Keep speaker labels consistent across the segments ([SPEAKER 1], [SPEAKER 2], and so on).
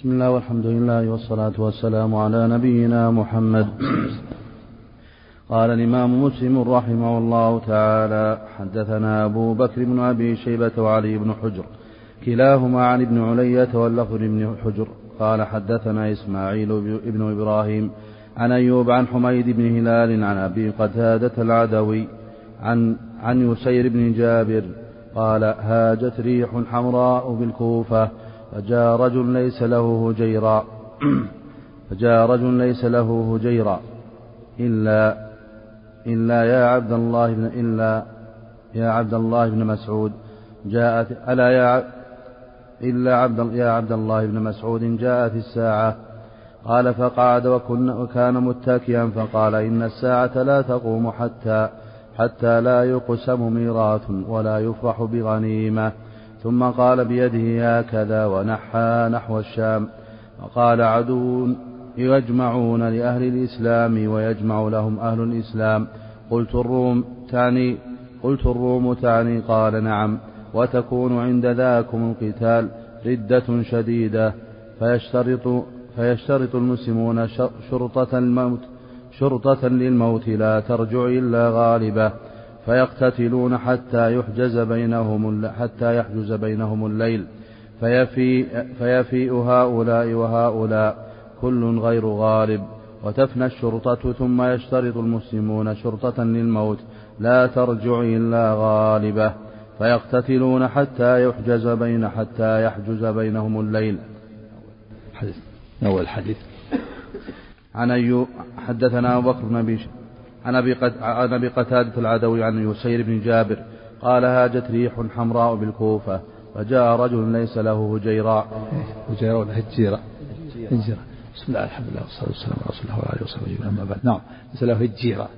[SPEAKER 1] بسم الله والحمد لله والصلاة والسلام على نبينا محمد. قال الإمام مسلم رحمه الله تعالى حدثنا أبو بكر بن أبي شيبة وعلي بن حجر. كلاهما عن ابن علية واللفظ بن حجر. قال حدثنا إسماعيل بن إبراهيم عن أيوب عن حميد بن هلال عن أبي قتادة العدوي عن عن يسير بن جابر. قال هاجت ريح حمراء بالكوفة فجاء رجل ليس له هجيرا. فجاء رجل ليس له هجيرا. إلا إلا يا عبد الله بن إلا يا عبد الله بن مسعود. جاءت ألا يا إلا عبد يا عبد الله بن مسعود. جاءت الساعة قال فقعد وكن وكان متكئا. فقال إن الساعة لا تقوم حتى حتى لا يقسم ميراث ولا يفرح بغنيمة. ثم قال بيده هكذا ونحى نحو الشام. وقال عدو يجمعون لأهل الإسلام ويجمع لهم أهل الإسلام. قلت الروم تعني قلت الروم تعني؟ قال نعم. وتكون عند ذاكم القتال ردة شديدة. فيشترط فيشترط المسلمون شرطة الموت شرطة للموت لا ترجع إلا غالبة. فيقتتلون حتى يحجز بينهم حتى يحجز بينهم الليل. فيفيء, فيفيء هؤلاء وهؤلاء كل غير غالب. وتفنى الشرطة ثم يشترط المسلمون شرطة للموت. لا ترجع إلا غالبة. فيقتتلون حتى يحجز بين حتى يحجز بينهم الليل.
[SPEAKER 2] حديث. أول حديث.
[SPEAKER 1] عن أيوب حدثنا أبو بكر بن أبي عن أبي قتادة العدوي عن يسير بن جابر قال هاجت ريح حمراء بالكوفة فجاء رجل ليس له هجيراء
[SPEAKER 2] هجيراء ولا هجيرة؟ هجيرة. بسم الله الحمد لله والصلاة والسلام على رسول الله وعلى آله وصحبه أما بعد. نعم ليس له هجيرة.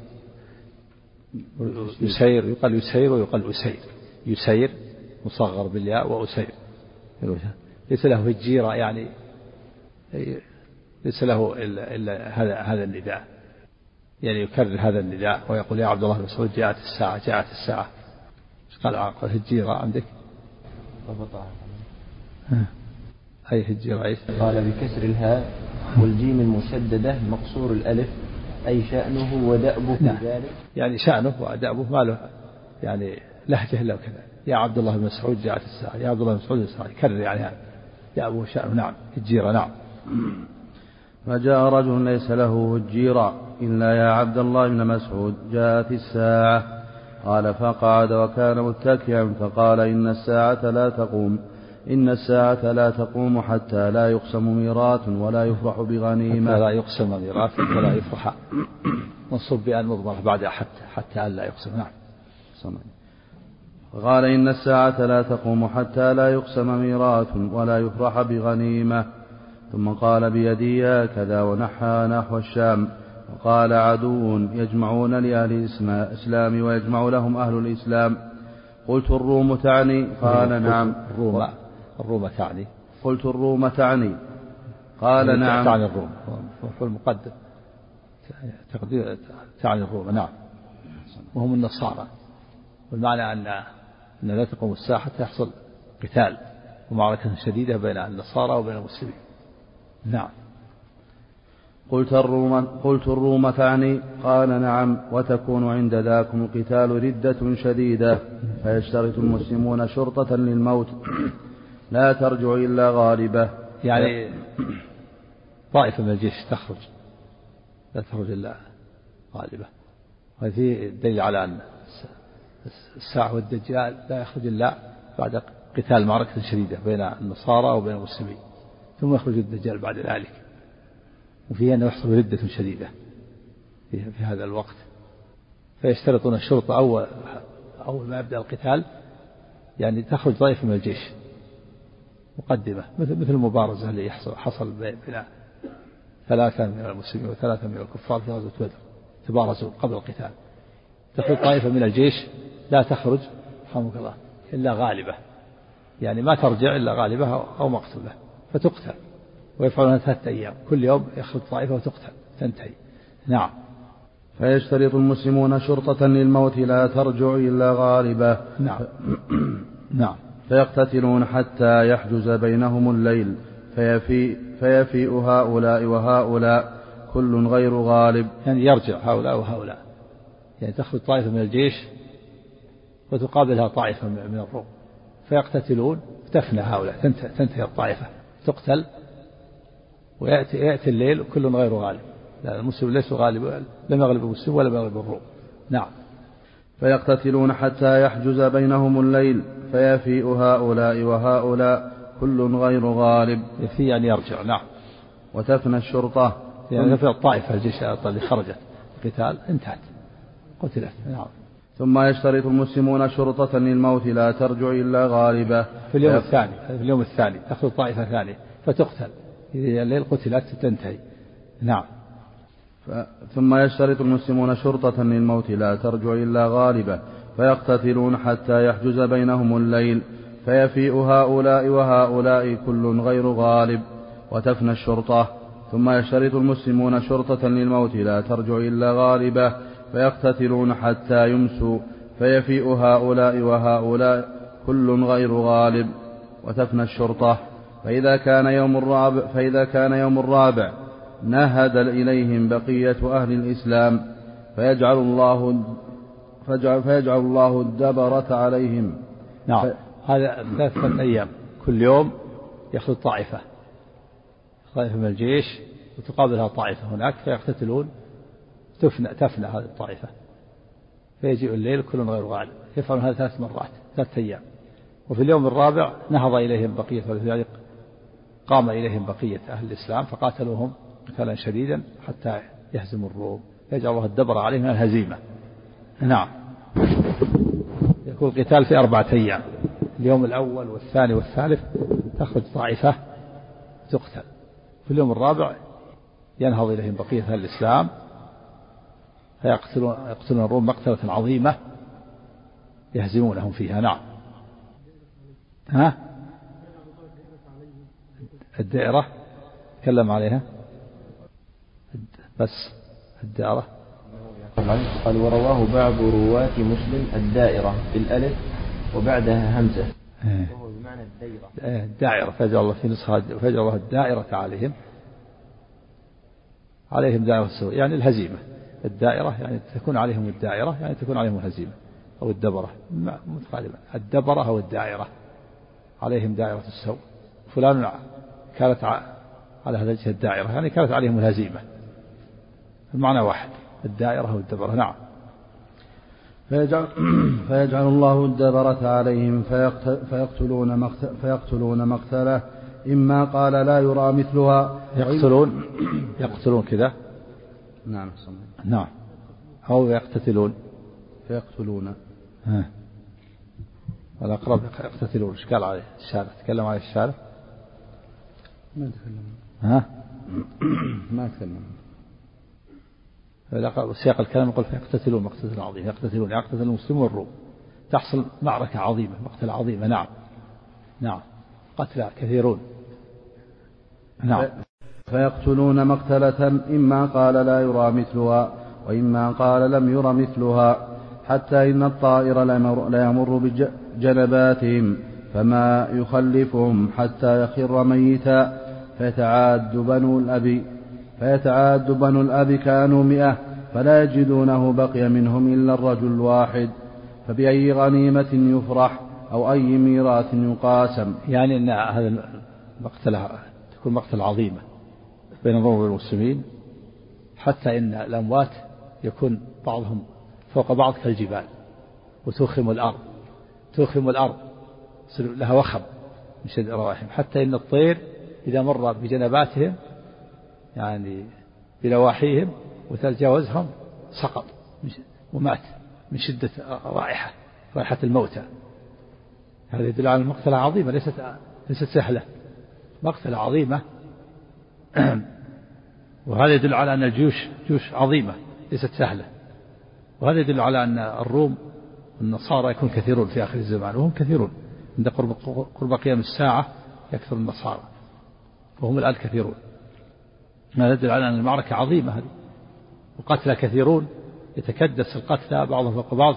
[SPEAKER 2] يسير يقال يسير ويقال أسير. يسير مصغر بالياء وأسير. ليس له هجيرة يعني ليس له إلا, إلا هذا هذا النداء. يعني يكرر هذا النداء ويقول يا عبد الله بن مسعود جاءت الساعة جاءت الساعة. قال؟ قال هجيرة عندك؟ أي هجيرة أيش
[SPEAKER 3] قال بكسر الهاء والجيم المشددة مقصور الألف أي شأنه ودأبه نعم. ذلك.
[SPEAKER 2] يعني شأنه ودأبه ما له يعني لهجة إلا وكذا يا عبد الله بن مسعود جاءت الساعة يا عبد الله بن مسعود الساعة. يكرر يعني هذا. دأبه شأنه نعم هجيرة نعم.
[SPEAKER 1] فجاء رجل ليس له هجيرا إلا يا عبد الله بن مسعود جاءت الساعة. قال فقعد وكان متكئا فقال إن الساعة لا تقوم. إن الساعة لا تقوم حتى لا يقسم ميراث ولا يفرح بغنيمة.
[SPEAKER 2] حتى لا يقسم ميراث ولا يفرح. منصوب بأن مضمرة بعد حتى حتى لا يقسم. نعم.
[SPEAKER 1] قال إن الساعة لا تقوم حتى لا يقسم ميراث ولا يفرح بغنيمة. ثم قال بيدي هكذا ونحى نحو الشام. وقال عدو يجمعون لأهل الإسلام ويجمع لهم أهل الإسلام. قلت الروم تعني؟ قال نعم.
[SPEAKER 2] الروم. الروم تعني.
[SPEAKER 1] قلت الروم تعني. قال نعم.
[SPEAKER 2] تعني الروم. في المقدم تقدير تعني الروم. نعم. وهم النصارى. والمعنى أن أن لا تقوم الساعة حتى يحصل قتال. ومعركة شديدة بين النصارى وبين المسلمين. نعم.
[SPEAKER 1] قلت الروم قلت الروم تعني قال نعم وتكون عند ذاكم القتال ردة شديدة. فيشترط المسلمون شرطة للموت. لا ترجع إلا غالبة.
[SPEAKER 2] يعني طائفة من الجيش تخرج. لا تخرج إلا غالبة. وفي دليل على أن الساعة والدجال لا يخرج إلا بعد قتال معركة شديدة بين النصارى وبين المسلمين. ثم يخرج الدجال بعد ذلك. وفيه أنه يحصل ردة شديدة في هذا الوقت. فيشترطون الشرطة أول أول ما يبدأ القتال يعني تخرج طائفة من الجيش. مقدمة مثل مثل المبارزة اللي يحصل حصل بين ثلاثة من المسلمين وثلاثة من الكفار في غزوة بدر. تبارزوا قبل القتال. تخرج طائفة من الجيش لا تخرج رحمك الله إلا غالبة. يعني ما ترجع إلا غالبة أو مقتولة. فتقتل. ويفعلون ثلاثة أيام. كل يوم يخرج طائفة وتقتل. تنتهي. نعم.
[SPEAKER 1] فيشترط المسلمون شرطة للموت لا ترجع إلا غالبة.
[SPEAKER 2] نعم. نعم.
[SPEAKER 1] فيقتتلون حتى يحجز بينهم الليل. فيفيء, فيفيء هؤلاء وهؤلاء كل غير غالب.
[SPEAKER 2] يعني يرجع هؤلاء وهؤلاء. يعني تخرج طائفة من الجيش وتقابلها طائفة من الروم. فيقتتلون. تفنى هؤلاء. تنتهي الطائفة. تقتل ويأتي يأتي الليل وكل غير غالب. لا المسلم ليس غالب لم يغلب المسلم ولا يغلب الروم. نعم.
[SPEAKER 1] فيقتتلون حتى يحجز بينهم الليل فيفيء هؤلاء وهؤلاء كل غير غالب.
[SPEAKER 2] يفيء يعني يرجع. نعم.
[SPEAKER 1] وتفنى الشرطة.
[SPEAKER 2] يعني في الطائفة الجيش اللي خرجت. القتال انتهت. قتلت. نعم.
[SPEAKER 1] ثم يشترط المسلمون شرطة للموت لا ترجع إلا غالبة.
[SPEAKER 2] في اليوم الثاني في اليوم الثاني تأخذ طائفة ثانية فتقتل. إذا الليل قتلت تنتهي. نعم.
[SPEAKER 1] ثم يشترط المسلمون شرطة للموت لا ترجع إلا غالبة. فيقتتلون حتى يحجز بينهم الليل. فيفيء هؤلاء وهؤلاء كل غير غالب. وتفنى الشرطة. ثم يشترط المسلمون شرطة للموت لا ترجع إلا غالبة. فيقتتلون حتى يمسوا فيفيء هؤلاء وهؤلاء كل غير غالب. وتفنى الشرطة فإذا كان يوم الرابع فإذا كان يوم الرابع نهد إليهم بقية أهل الإسلام فيجعل الله فيجعل, فيجعل الله الدبرة عليهم.
[SPEAKER 2] نعم. ف... هذا ثلاثة أيام. كل يوم يأخذ طائفة. طائفة من الجيش وتقابلها طائفة هناك فيقتتلون. تفنى تفنى هذه الطائفة. فيجيء الليل كل غير غالب يفعلون هذا ثلاث مرات ثلاثة أيام. وفي اليوم الرابع نهض إليهم بقية يعني قام إليهم بقية أهل الإسلام فقاتلوهم قتالا شديدا حتى يهزموا الروم. يجعل الله الدبر عليهم الهزيمة. نعم. يكون القتال في أربعة أيام. اليوم الأول والثاني والثالث تخرج طائفة تقتل. في اليوم الرابع ينهض إليهم بقية أهل الإسلام. فيقتلون يقتلون الروم مقتلة عظيمة يهزمونهم فيها. نعم. ها؟ الدائرة؟ تكلم عليها. بس الدائرة.
[SPEAKER 3] قال ورواه بعض رواة مسلم الدائرة بالألف وبعدها همزة.
[SPEAKER 2] إيه. وهو بمعنى الدائرة. إيه، الدائرة. فجعل الله في نسخة فجعل الله الدائرة عليهم. عليهم دائرة السوء. يعني الهزيمة. الدائرة يعني تكون عليهم الدائرة يعني تكون عليهم الهزيمة أو الدبرة. متقاربة. الدبرة أو الدائرة. عليهم دائرة السوء. فلان كانت على هذه الدائرة يعني كانت عليهم الهزيمة. المعنى واحد. الدائرة والدبرة نعم.
[SPEAKER 1] فيجعل, فيجعل الله الدبرة عليهم فيقتلون مقتل فيقتلون مقتلة. إما قال لا يرى مثلها
[SPEAKER 2] يقتلون يقتلون كذا.
[SPEAKER 1] نعم
[SPEAKER 2] نعم. أو يقتتلون.
[SPEAKER 1] فيقتلون.
[SPEAKER 2] ها. الأقرب يقتتلون. إيش قال عليه الشارع تكلم عليه الشارع
[SPEAKER 1] ما تكلم.
[SPEAKER 2] ها؟
[SPEAKER 1] ما تكلم.
[SPEAKER 2] سياق الكلام يقول فيقتتلون مقتتل عظيم. يقتتلون يقتتل المسلمون والروم تحصل معركة عظيمة مقتلة عظيمة نعم. نعم. قتلى كثيرون. نعم.
[SPEAKER 1] فيقتلون مقتلة إما قال لا يرى مثلها وإما قال لم ير مثلها حتى إن الطائر ليمر بجنباتهم فما يخلفهم حتى يخر ميتا. فيتعاد بنو الأب فيتعاد بنو الأب كانوا مئة فلا يجدونه بقي منهم إلا الرجل الواحد. فبأي غنيمة يفرح أو أي ميراث يقاسم؟
[SPEAKER 2] يعني أن هذا المقتلة تكون مقتلة عظيمة. بين الروم والمسلمين حتى إن الأموات يكون بعضهم فوق بعض كالجبال وتوخم الأرض توخم الأرض لها وخم من شد روائحهم حتى إن الطير إذا مر بجنباتهم يعني بنواحيهم وتجاوزهم سقط ومات من شدة رائحة رائحة الموتى. هذا يدل على مقتلة عظيمة ليست ليست سهلة. مقتلة عظيمة. وهذا يدل على أن الجيوش جيوش عظيمة ليست سهلة. وهذا يدل على أن الروم النصارى يكون كثيرون في آخر الزمان وهم كثيرون. عند قرب قرب قيام الساعة يكثر النصارى وهم الآن كثيرون. هذا يدل على أن المعركة عظيمة هذه. وقتلى كثيرون يتكدس القتلى بعضهم فوق بعض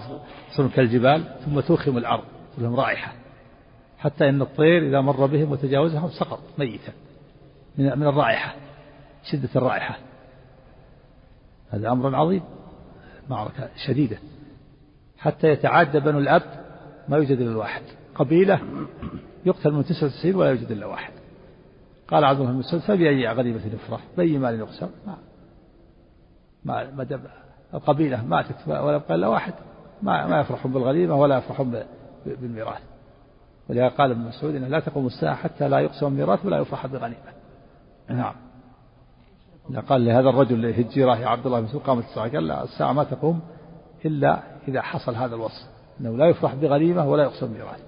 [SPEAKER 2] يصيرون كالجبال ثم توخم الأرض لهم رائحة. حتى إن الطير إذا مر بهم وتجاوزهم سقط ميتا. من من الرائحة شدة الرائحة. هذا أمر عظيم معركة شديدة. حتى يتعدى بنو الأب ما يوجد إلا واحد. قبيلة يقتل من 99 ولا يوجد إلا واحد. قال عبد الله بن مسعود فبأي غنيمة نفرح بأي مال يقسم؟ ما ما ما القبيلة ماتت ولا يبقى إلا واحد. ما ما يفرحون بالغنيمة ولا يفرحون بالميراث. ولهذا قال ابن مسعود إن لا تقوم الساعة حتى لا يقسم الميراث ولا يفرح بغنيمة نعم. قال لهذا الرجل الهجيرة يا عبد الله بن قامت الساعة قال لا الساعة ما تقوم إلا إذا حصل هذا الوصف أنه لا يفرح بغنيمة ولا يقسم ميراث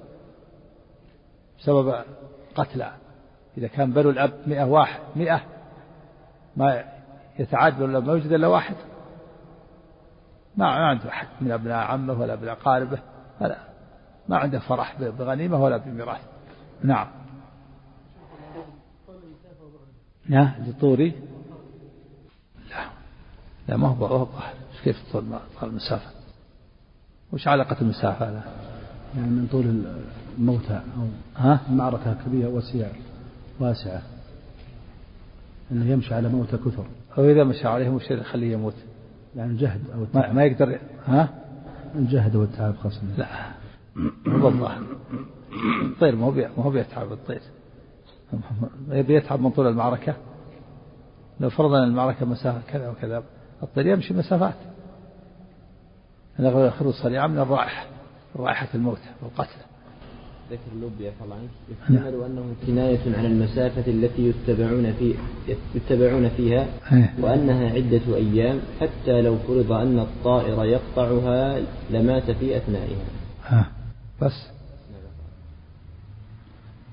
[SPEAKER 2] بسبب قتلى إذا كان بنو الأب مئة واحد مئة ما يتعاد بنو ما يوجد إلا واحد. ما عنده أحد من أبناء عمه ولا أبناء أقاربه ولا ما عنده فرح بغنيمة ولا بميراث. نعم. نعم لطوري لا لا ما هو ظاهر. كيف طول المسافة؟ وش علاقة المسافة؟ لا.
[SPEAKER 4] يعني من طول الموتى أو ها؟ المعركة كبيرة وسيعة واسعة. أنه يمشي على موتى كثر.
[SPEAKER 2] أو إذا مشى عليهم وش يخليه يموت؟
[SPEAKER 4] يعني الجهد أو
[SPEAKER 2] التعب. ما, ما يقدر ها؟
[SPEAKER 4] الجهد والتعب خاصة.
[SPEAKER 2] لا. مو والله الطير ما هو ما هو بيتعب الطير. يبي يتعب من طول المعركة. لو فرضنا المعركة مسافة كذا وكذا الطير يمشي مسافات. هذا يخرج صريعا من الرائحة رائحة الموت والقتل.
[SPEAKER 3] ذكر اللوبيا فضلا يحتمل أنه كناية على المسافة التي يتبعون في يتبعون فيها
[SPEAKER 2] إيه.
[SPEAKER 3] وأنها عدة أيام حتى لو فرض أن الطائر يقطعها لمات في أثنائها.
[SPEAKER 2] ها بس.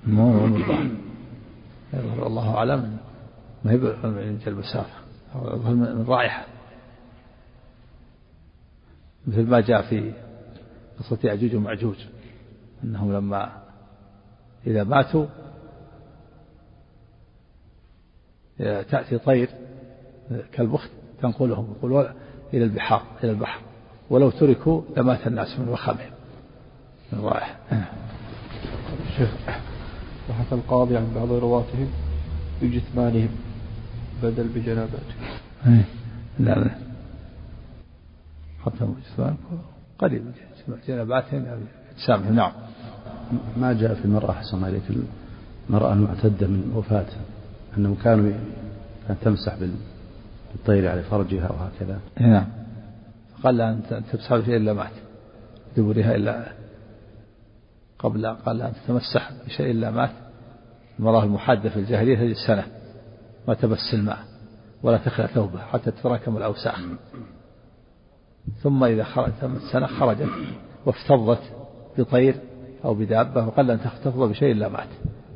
[SPEAKER 2] مو الله أعلم. ما هي من المسافة. من رائحة. مثل ما جاء في قصة يأجوج ومأجوج أنهم لما إذا ماتوا تأتي طير كالبخت تنقلهم. يقول إلى البحار إلى البحر. ولو تركوا لمات الناس من وخامهم من رائحة.
[SPEAKER 5] بحث القاضي عن بعض رواتهم بجثمانهم بدل بجناباتهم.
[SPEAKER 2] لا ختموا جثمان قريب جناباتهم سامح نعم.
[SPEAKER 4] ما جاء في المرأة حسن عليك المرأة المعتدة من وفاة أنهم كانوا كانت تمسح بالطير على فرجها وهكذا.
[SPEAKER 2] نعم. قال أن تمسح بشيء إلا مات. دبرها إلا قبل قال أن تتمسح بشيء إلا مات المرأة المحادة في الجاهلية تجد سنة ما تبس الماء ولا تخلع ثوبه حتى تتراكم الأوساخ. ثم إذا خرجت سنة خرجت وافتضت بطير أو بدابة وقل أن تفتض بشيء إلا مات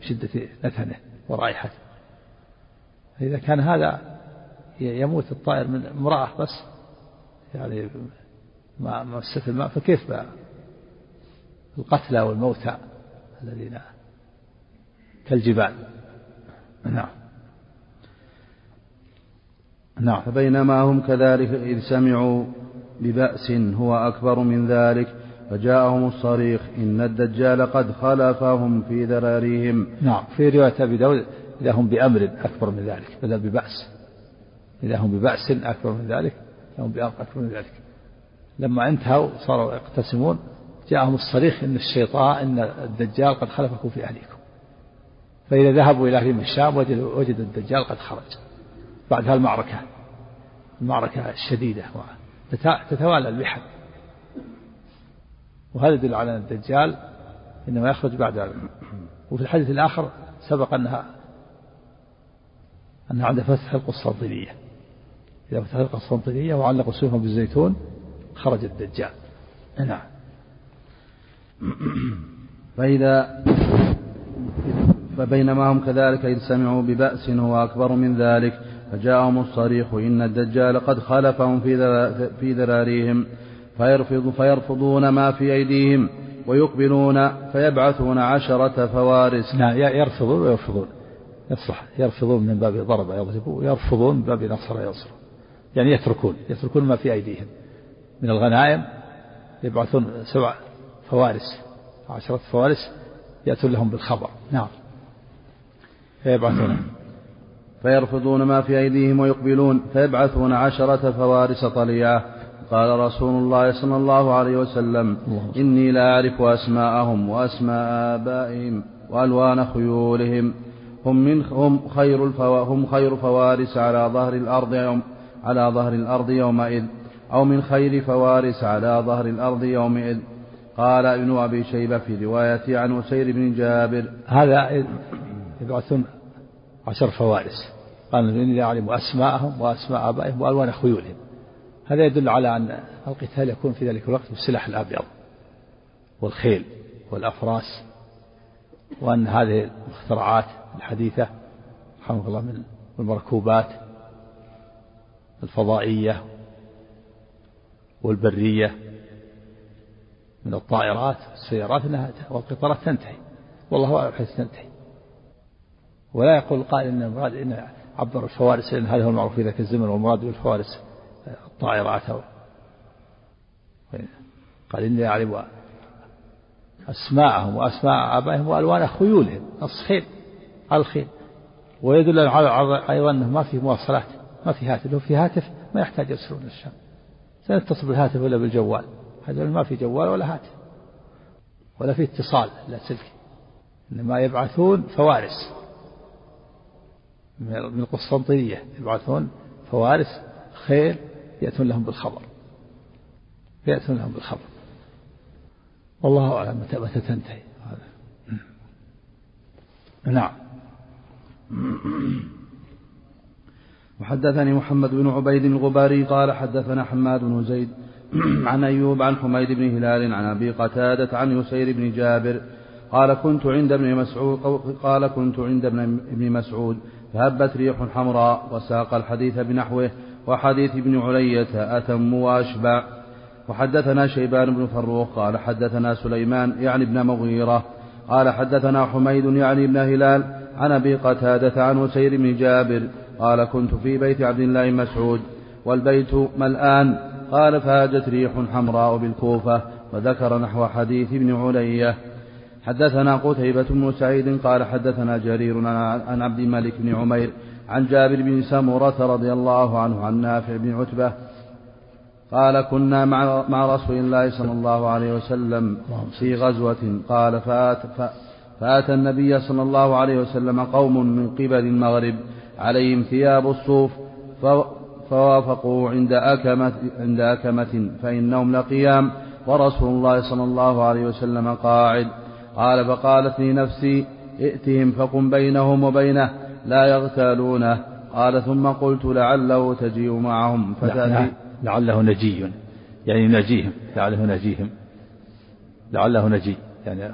[SPEAKER 2] بشدة نتنه ورائحته. إذا كان هذا يموت الطائر من امرأة بس يعني ما مست الماء فكيف بقى القتلى والموتى الذين كالجبال. نعم.
[SPEAKER 1] نعم. فبينما هم كذلك إذ سمعوا ببأس هو أكبر من ذلك فجاءهم الصريخ إن الدجال قد خلفهم في ذراريهم.
[SPEAKER 2] نعم. في رواية أبي داود إذا هم بأمر أكبر من ذلك بدل ببأس. إذا هم ببأس أكبر من ذلك إذا هم بأمر أكبر من ذلك. لما انتهوا صاروا يقتسمون جاءهم الصريخ إن الشيطان إن الدجال قد خلفكم في أهليكم. فإذا ذهبوا إلى أهلهم الشام وجدوا وجد الدجال قد خرج بعد هالمعركة. المعركة الشديدة تتوالى المحن. وهذا يدل على أن الدجال إنما يخرج بعد وفي الحديث الآخر سبق أنها أنها عند فتح القسطنطينية إذا فتح القسطنطينية وعلقوا سيوفهم بالزيتون خرج الدجال. نعم.
[SPEAKER 1] فإذا فبينما هم كذلك إذ سمعوا ببأس هو أكبر من ذلك فجاءهم الصريخ إن الدجال قد خلفهم في ذراريهم فيرفض فيرفضون ما في أيديهم ويقبلون فيبعثون عشرة فوارس.
[SPEAKER 2] نعم يرفضون ويرفضون. يصح يرفضون من باب ضرب يضرب ويرفضون من باب نصر ينصر يعني يتركون يتركون ما في أيديهم. من الغنائم يبعثون سبع فوارس عشرة فوارس يأتون لهم بالخبر. نعم. فيبعثون.
[SPEAKER 1] فيرفضون ما في أيديهم ويقبلون. فيبعثون عشرة فوارس طليعة. قال رسول الله صلى الله عليه وسلم إني لا أعرف أسماءهم وأسماء آبائهم وألوان خيولهم. هم من هم خير الفو هم خير فوارس على ظهر الأرض يوم على ظهر الأرض يومئذ. أو من خير فوارس على ظهر الأرض يومئذ. قال ابن أبي شيبة في رواية عن أسير بن جابر.
[SPEAKER 2] هذا يبعثون عشر فوارس قال إني أعلم أسماءهم وأسماء آبائهم وألوان خيولهم. هذا يدل على أن القتال يكون في ذلك الوقت بالسلاح الأبيض والخيل والأفراس وأن هذه المخترعات الحديثة رحمه الله من المركوبات الفضائية والبرية من الطائرات والسيارات إنها والقطارات تنتهي. والله اعلم حيث تنتهي. ولا يقول القائل إن المراد إن عبر الفوارس لأن هذا هو المعروف في ذاك الزمن والمراد بالفوارس الطائرات أو قال إني أعلم أسماءهم وأسماء آبائهم وألوان خيولهم على الخيل ويدل على أيضا أنه ما في مواصلات ما في هاتف لو في هاتف ما يحتاج يرسلون الشام سنتصل بالهاتف ولا بالجوال. هذول ما في جوال ولا هاتف ولا في اتصال لا سلك إنما يبعثون فوارس. من القسطنطينية يبعثون فوارس خيل يأتون لهم بالخبر. يأتون لهم بالخبر. والله أعلم متى متى تنتهي نعم.
[SPEAKER 1] وحدثني محمد بن عبيد الغباري قال حدثنا حماد بن زيد عن أيوب عن حميد بن هلال عن أبي قتادة عن يسير بن جابر قال كنت عند ابن مسعود قال كنت عند ابن مسعود فهبت ريح حمراء وساق الحديث بنحوه وحديث ابن علية أتم وأشبع وحدثنا شيبان بن فروخ قال حدثنا سليمان يعني ابن مغيرة قال حدثنا حميد يعني ابن هلال عن أبي قتادة عن وسير بن جابر قال كنت في بيت عبد الله مسعود والبيت ملآن قال فهاجت ريح حمراء بالكوفة وذكر نحو حديث ابن علية. حدثنا قتيبة بن سعيد قال حدثنا جرير عن عبد الملك بن عمير عن جابر بن سمرة رضي الله عنه عن نافع بن عتبة قال كنا مع, مع رسول الله صلى الله عليه وسلم في غزوة. قال فآت, فآتى النبي صلى الله عليه وسلم قوم من قبل المغرب عليهم ثياب الصوف فوافقوا عند أكمة, عند أكمة فإنهم لقيام. ورسول الله صلى الله عليه وسلم قاعد. قال فقالت لي نفسي ائتهم فقم بينهم وبينه لا يغتالونه. قال ثم قلت لعله تجيء معهم. فتأتي.
[SPEAKER 2] لعله نجي. يعني نجيهم لعله نجيهم. لعله نجي. يعني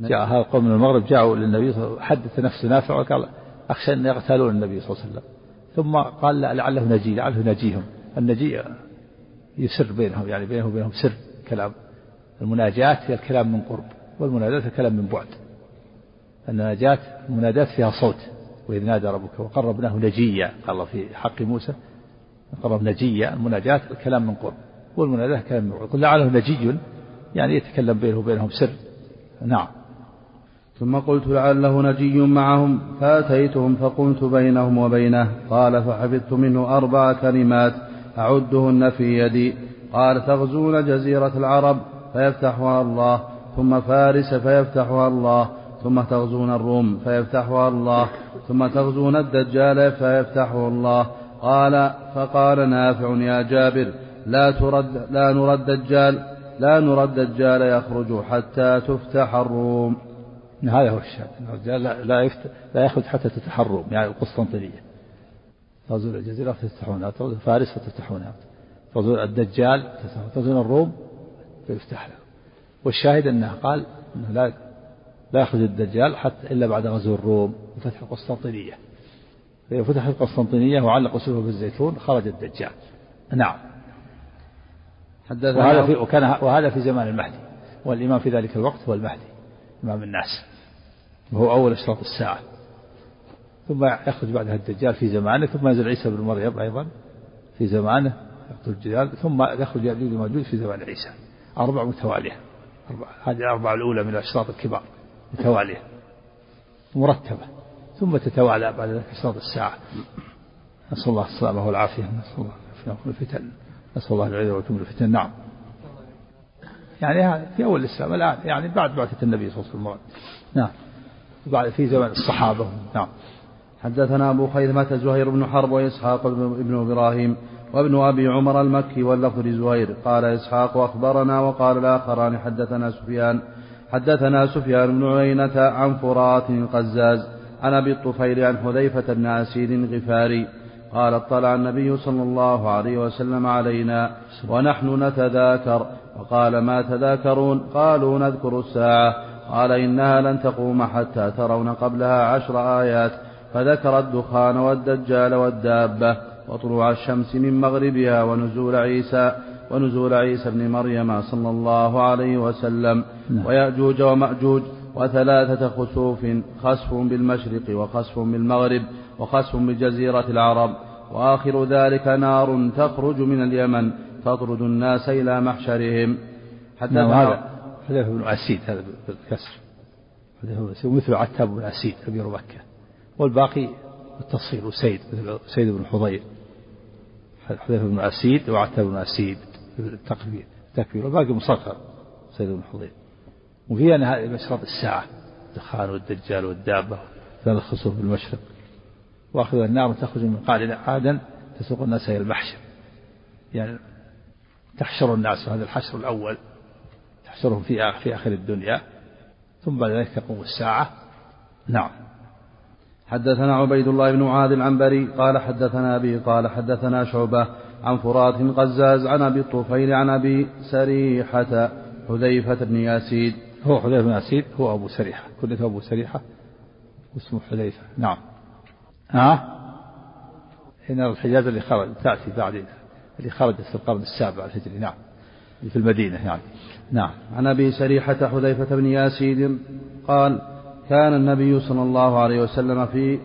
[SPEAKER 2] جاء هذا القوم من المغرب جاءوا للنبي صلى الله عليه وسلم حدث نفسه نافع وقال أخشى أن يغتالون النبي صلى الله عليه وسلم. ثم قال لعله نجي لعله نجيهم. النجي يسر بينهم يعني بينه وبينهم سر كلام. المناجاة هي الكلام من قرب والمناداة الكلام من بعد. النجاة المناداة فيها صوت وإذ نادى ربك وقربناه نجيا قال في حق موسى. قرب نجيا المناجاة الكلام من قرب والمناداة كلام من بعد. قل لعله نجي يعني يتكلم بينه وبينهم سر. نعم.
[SPEAKER 1] ثم قلت لعله نجي معهم فأتيتهم فقمت بينهم وبينه قال فحفظت منه أربع كلمات أعدهن في يدي قال تغزون جزيرة العرب فيفتحها الله ثم فارس فيفتحها الله ثم تغزون الروم فيفتحها الله ثم تغزون الدجال فيفتحه الله قال فقال نافع يا جابر لا ترد لا نرى الدجال لا نرى الدجال يخرج حتى تفتح الروم.
[SPEAKER 2] هذا هو الشاهد الدجال لا لا, يفت... لا يخرج حتى تفتح الروم يعني القسطنطينية تغزون الجزيرة فتفتحونها تغزون فارس فتفتحونها تغزون الدجال تغزون الروم فيفتح له والشاهد أنه قال أنه لا لا يخرج الدجال حتى إلا بعد غزو الروم وفتح القسطنطينية فإذا فتحت القسطنطينية وعلق سلوه بالزيتون خرج الدجال. نعم. وهذا في وكان وهذا في زمان المهدي والإمام في ذلك الوقت هو المهدي. إمام الناس. وهو أول أشراط الساعة. ثم يخرج بعدها الدجال في زمانه ثم ينزل عيسى بن مريم أيضا في زمانه يقتل الدجال ثم يخرج يأجوج ومأجوج في زمان عيسى. أربع متوالية. أربع هذه الأربعة الأولى من الأشراط الكبار. متوالية. مرتبة. ثم تتوالى بعد ذلك أشراط الساعة. نسأل الله السلامة والعافية. نسأل الله الفتن نسأل الله العزة والتم الفتن نعم. يعني في أول الإسلام الآن يعني بعد بعثة النبي صلى الله عليه وسلم. نعم. بعد في زمن الصحابة. نعم.
[SPEAKER 1] حدثنا أبو خيثمة زهير بن حرب وإسحاق بن إبراهيم وابن أبي عمر المكي واللفظ لزهير. قال إسحاق أخبرنا وقال الآخران حدثنا سفيان حدثنا سفيان بن عيينة عن فرات قزاز عن أبي الطفيل عن حذيفة بن أسيد غفاري قال اطلع النبي صلى الله عليه وسلم علينا ونحن نتذاكر. وقال ما تذاكرون؟ قالوا نذكر الساعة. قال إنها لن تقوم حتى ترون قبلها عشر آيات. فذكر الدخان والدجال والدابة وطلوع الشمس من مغربها ونزول عيسى ونزول عيسى بن مريم صلى الله عليه وسلم. نعم. ويأجوج ومأجوج وثلاثة خسوف خسف بالمشرق وخسف بالمغرب وخسف بجزيرة العرب. وآخر ذلك نار تخرج من اليمن تطرد الناس إلى محشرهم.
[SPEAKER 2] حتى نعم هذا حذيفة بن أسيد هذا بالكسر. حذيفة بن أسيد ومثل عتاب بن أسيد أمير مكة والباقي بالتصغير وسيد مثل سيد بن حضير. حذيفة بن أسيد وعتاب بن أسيد التكبير التكبير والباقي مصغر سيد بن حضير. وفي هذه مشرط الساعة. الدخان والدجال والدابة ثلاث خسوف بالمشرق وآخذ النار تخرج من قعر عادا تسوق الناس إلى المحشر يعني تحشر الناس هذا الحشر الأول تحشرهم في في آخر الدنيا. ثم بعد ذلك تقوم الساعة. نعم.
[SPEAKER 1] حدثنا عبيد الله بن معاذ العنبري قال حدثنا أبي قال حدثنا شعبة عن فرات قزاز عن أبي الطفيل عن أبي سريحة حذيفة بن ياسيد
[SPEAKER 2] هو حذيفة بن ياسيد هو أبو سريحة كلته أبو سريحة واسمه حذيفة نعم. ها؟ هنا الحجاز اللي خرج تأتي بعد اللي خرجت في القرن السابع الهجري نعم. في المدينة يعني. نعم.
[SPEAKER 1] عن أبي سريحة حذيفة بن ياسيد قال كان النبي صلى الله عليه وسلم في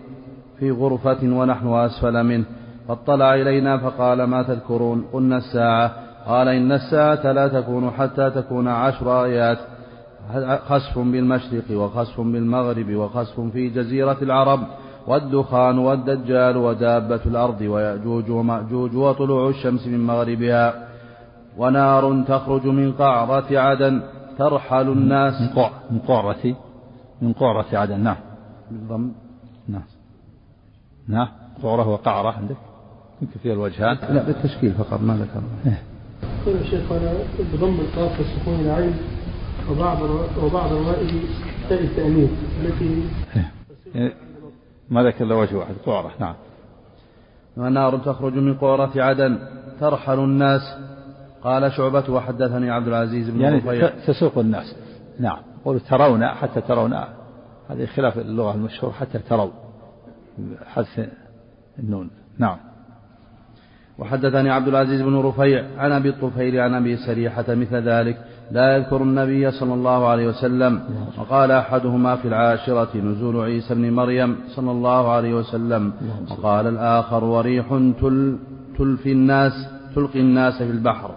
[SPEAKER 1] في غرفة ونحن أسفل منه فاطلع إلينا فقال ما تذكرون؟ قلنا الساعة. قال إن الساعة لا تكون حتى تكون عشر آيات. خسف بالمشرق وخسف بالمغرب وخسف في جزيرة العرب والدخان والدجال ودابة الأرض ويأجوج ومأجوج وطلوع الشمس من مغربها ونار تخرج من قعرة عدن ترحل الناس
[SPEAKER 2] من قعرة من قعرة عدن. نعم.
[SPEAKER 1] بالضم
[SPEAKER 2] نعم. نعم. قعرة وقعرة عندك؟ يمكن فيها الوجهان.
[SPEAKER 1] لا بالتشكيل فقط ما ذكر
[SPEAKER 5] يقول الشيخ أنا بضم القاف والسكون العين وبعض وبعض تاء التأنيث التي
[SPEAKER 2] إيه. ما ذكر الا وجه واحد؟ قعرة نعم.
[SPEAKER 1] ونار تخرج من قعرة عدن ترحل الناس. قال شعبة وحدثني عبد العزيز بن
[SPEAKER 2] يعني رفيع تسوق الناس. نعم. قولوا ترون حتى ترون. هذه خلاف اللغة المشهور حتى تروا. حذف النون. نعم.
[SPEAKER 1] وحدثني عبد العزيز بن رفيع عن أبي الطفيل عن أبي سريحة مثل ذلك. لا يذكر النبي صلى الله عليه وسلم. وقال أحدهما في العاشرة نزول عيسى بن مريم صلى الله عليه وسلم. وقال الآخر وريح تل تلفي الناس تلقي الناس في البحر.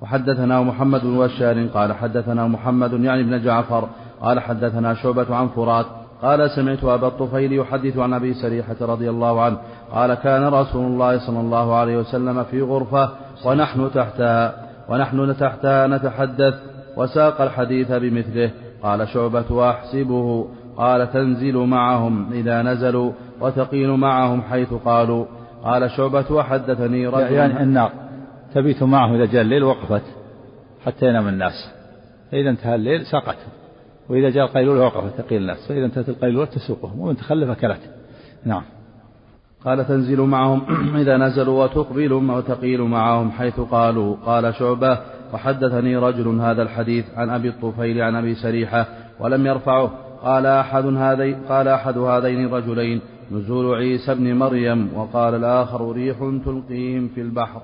[SPEAKER 1] وحدثنا محمد بن بشار قال حدثنا محمد يعني بن جعفر قال حدثنا شعبة عن فرات قال سمعت أبا الطفيل يحدث عن أبي سريحة رضي الله عنه قال كان رسول الله صلى الله عليه وسلم في غرفة ونحن تحتها. ونحن تحتها نتحدث وساق الحديث بمثله. قال شعبة وأحسبه قال تنزل معهم إذا نزلوا وتقيل معهم حيث قالوا. قال شعبة وحدثني رجل
[SPEAKER 2] يعني النار تبيت معهم إذا جاء الليل وقفت حتى ينام الناس. فإذا انتهى الليل ساقتهم وإذا جاء القيلولة وقفت تقيل الناس. فإذا انتهت القيلولة تسوقهم. ومن تخلف أكلته نعم.
[SPEAKER 1] قال تنزل معهم. إذا نزلوا وتقبل وتقيل معهم حيث قالوا قال شعبة وحدثني رجل هذا الحديث عن أبي الطفيل عن أبي سريحة ولم يرفعه. قال أحد هذين قال أحد هذين الرجلين نزول عيسى بن مريم وقال الآخر ريح تلقيهم في البحر.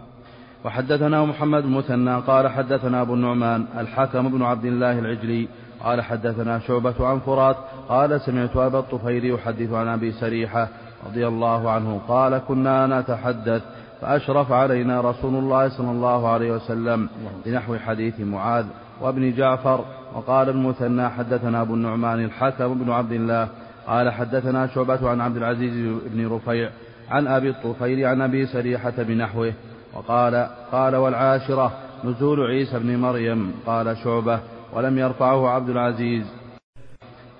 [SPEAKER 1] وحدثنا محمد المثنى قال حدثنا أبو النعمان الحكم بن عبد الله العجلي قال حدثنا شعبة عن فرات قال سمعت أبا الطفيل يحدث عن أبي سريحة رضي الله عنه قال كنا نتحدث فأشرف علينا رسول الله صلى الله عليه وسلم بنحو حديث معاذ وابن جعفر وقال المثنى حدثنا أبو النعمان الحكم بن عبد الله قال حدثنا شعبة عن عبد العزيز بن رفيع عن أبي الطفيل عن أبي سريحة بنحوه وقال قال والعاشرة نزول عيسى بن مريم. قال شعبة ولم يرفعه عبد العزيز.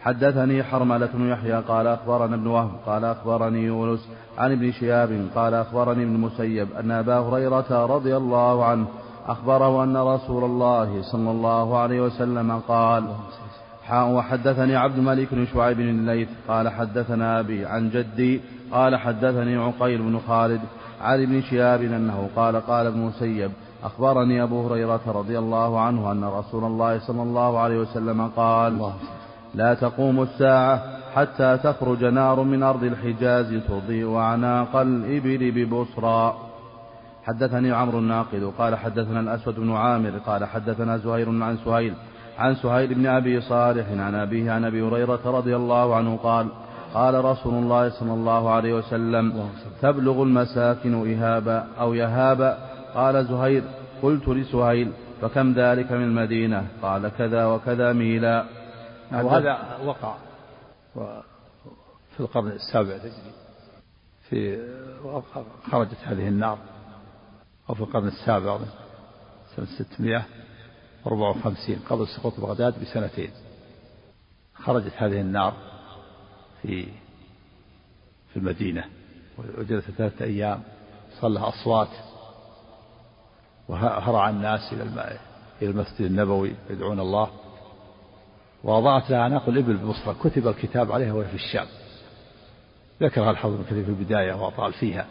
[SPEAKER 1] حدثني حرملة بن يحيى قال أخبرنا ابن وهب قال أخبرني يونس عن ابن شهاب قال أخبرني ابن المسيب أن أبا هريرة رضي الله عنه أخبره أن رسول الله صلى الله عليه وسلم قال وحدثني عبد الملك بن شعيب بن الليث قال حدثنا أبي عن جدي قال حدثني عقيل بن خالد عن ابن شهاب أنه قال قال ابن مسيب أخبرني أبو هريرة رضي الله عنه أن رسول الله صلى الله عليه وسلم قال لا تقوم الساعة حتى تخرج نار من أرض الحجاز تضيء أعناق الإبل ببصرى. حدثني عمرو الناقد قال حدثنا الأسود بن عامر قال حدثنا زهير عن سهيل عن سهيل بن أبي صالح عن أبيه عن أبي هريرة رضي الله عنه قال قال رسول الله صلى الله عليه وسلم تبلغ المساكن إهابا أو يهابا قال زهير قلت لسهيل فكم ذلك من المدينة؟ قال كذا وكذا ميلا.
[SPEAKER 2] وهذا وقع في القرن السابع تجري. في خرجت هذه النار أو في القرن السابع سنة 654 قبل سقوط بغداد بسنتين. خرجت هذه النار في في المدينة وجلست ثلاثة أيام صلى أصوات وهرع الناس إلى إلى المسجد النبوي يدعون الله. وأضاءت لها أعناق الإبل بمصر كتب الكتاب عليها وهي في الشام. ذكرها الحافظ ابن كثير في البداية وأطال فيها.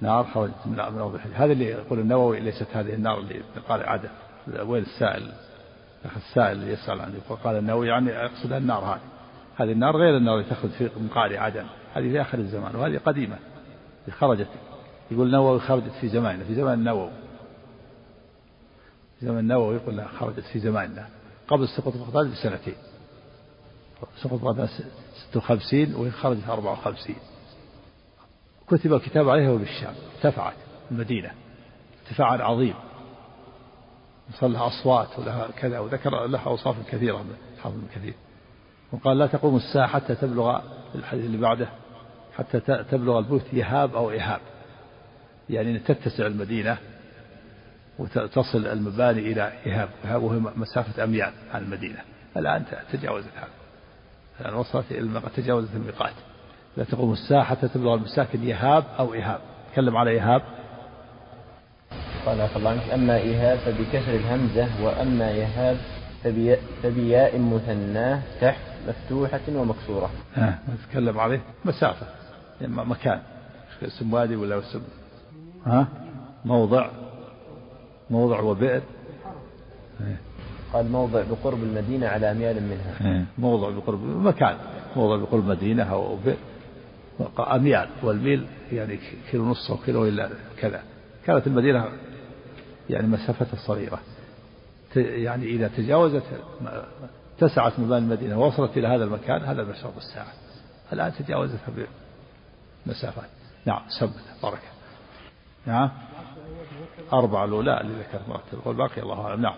[SPEAKER 2] نار خرجت من أرض هذا اللي يقول النووي ليست هذه النار اللي قال عادة. وين السائل؟ السائل اللي يسأل عنه قال النووي يعني يقصد النار هذه. هذه النار غير النار اللي تخرج في مقاري عدن. هذه في آخر الزمان. وهذه قديمة. خرجت. يقول النووي خرجت في زماننا في زمان النووي. زمن النووي يقول خرجت في زماننا. قبل سقوط بغداد بسنتين. سقوط بغداد 56 وهي خرجت 54 كتب الكتاب عليها وبالشام. ارتفعت المدينة. ارتفاعا عظيم. وصل لها أصوات ولها كذا وذكر لها أوصاف كثيرة حافظ كثير. وقال لا تقوم الساعة حتى تبلغ الحديث اللي بعده. حتى تبلغ البيوت يهاب أو إهاب. يعني تتسع المدينة. وتصل المباني إلى إهاب إهاب وهي مسافة أميال عن المدينة. الآن تجاوزت هذا. الآن وصلت إلى تجاوزت الميقات. لا تقوم الساعة حتى تبلغ المساكن يهاب أو إهاب تكلم على إهاب
[SPEAKER 3] قال الله عنك أما إيهاب فبكسر الهمزة وأما يهاب فبياء مثناه تحت مفتوحة ومكسورة.
[SPEAKER 2] ها نتكلم عليه. مسافة. يعني مكان. اسم وادي ولا اسم؟ ها؟ موضع. موضع وبئر.
[SPEAKER 3] قال موضع بقرب المدينة على أميال منها.
[SPEAKER 2] موضع بقرب مكان. موضع بقرب مدينة أو بئر. أميال والميل يعني كيلو ونص أو كيلو إلا كذا. كانت المدينة يعني مسافتها صغيرة. يعني إذا تجاوزت اتسعت مباني المدينة ووصلت إلى هذا المكان هذا مشرب الساعة الآن تجاوزتها بمسافات نعم سبت. بركة نعم. أربعة الأولى اللي مرتب والباقي الله أعلم. نعم.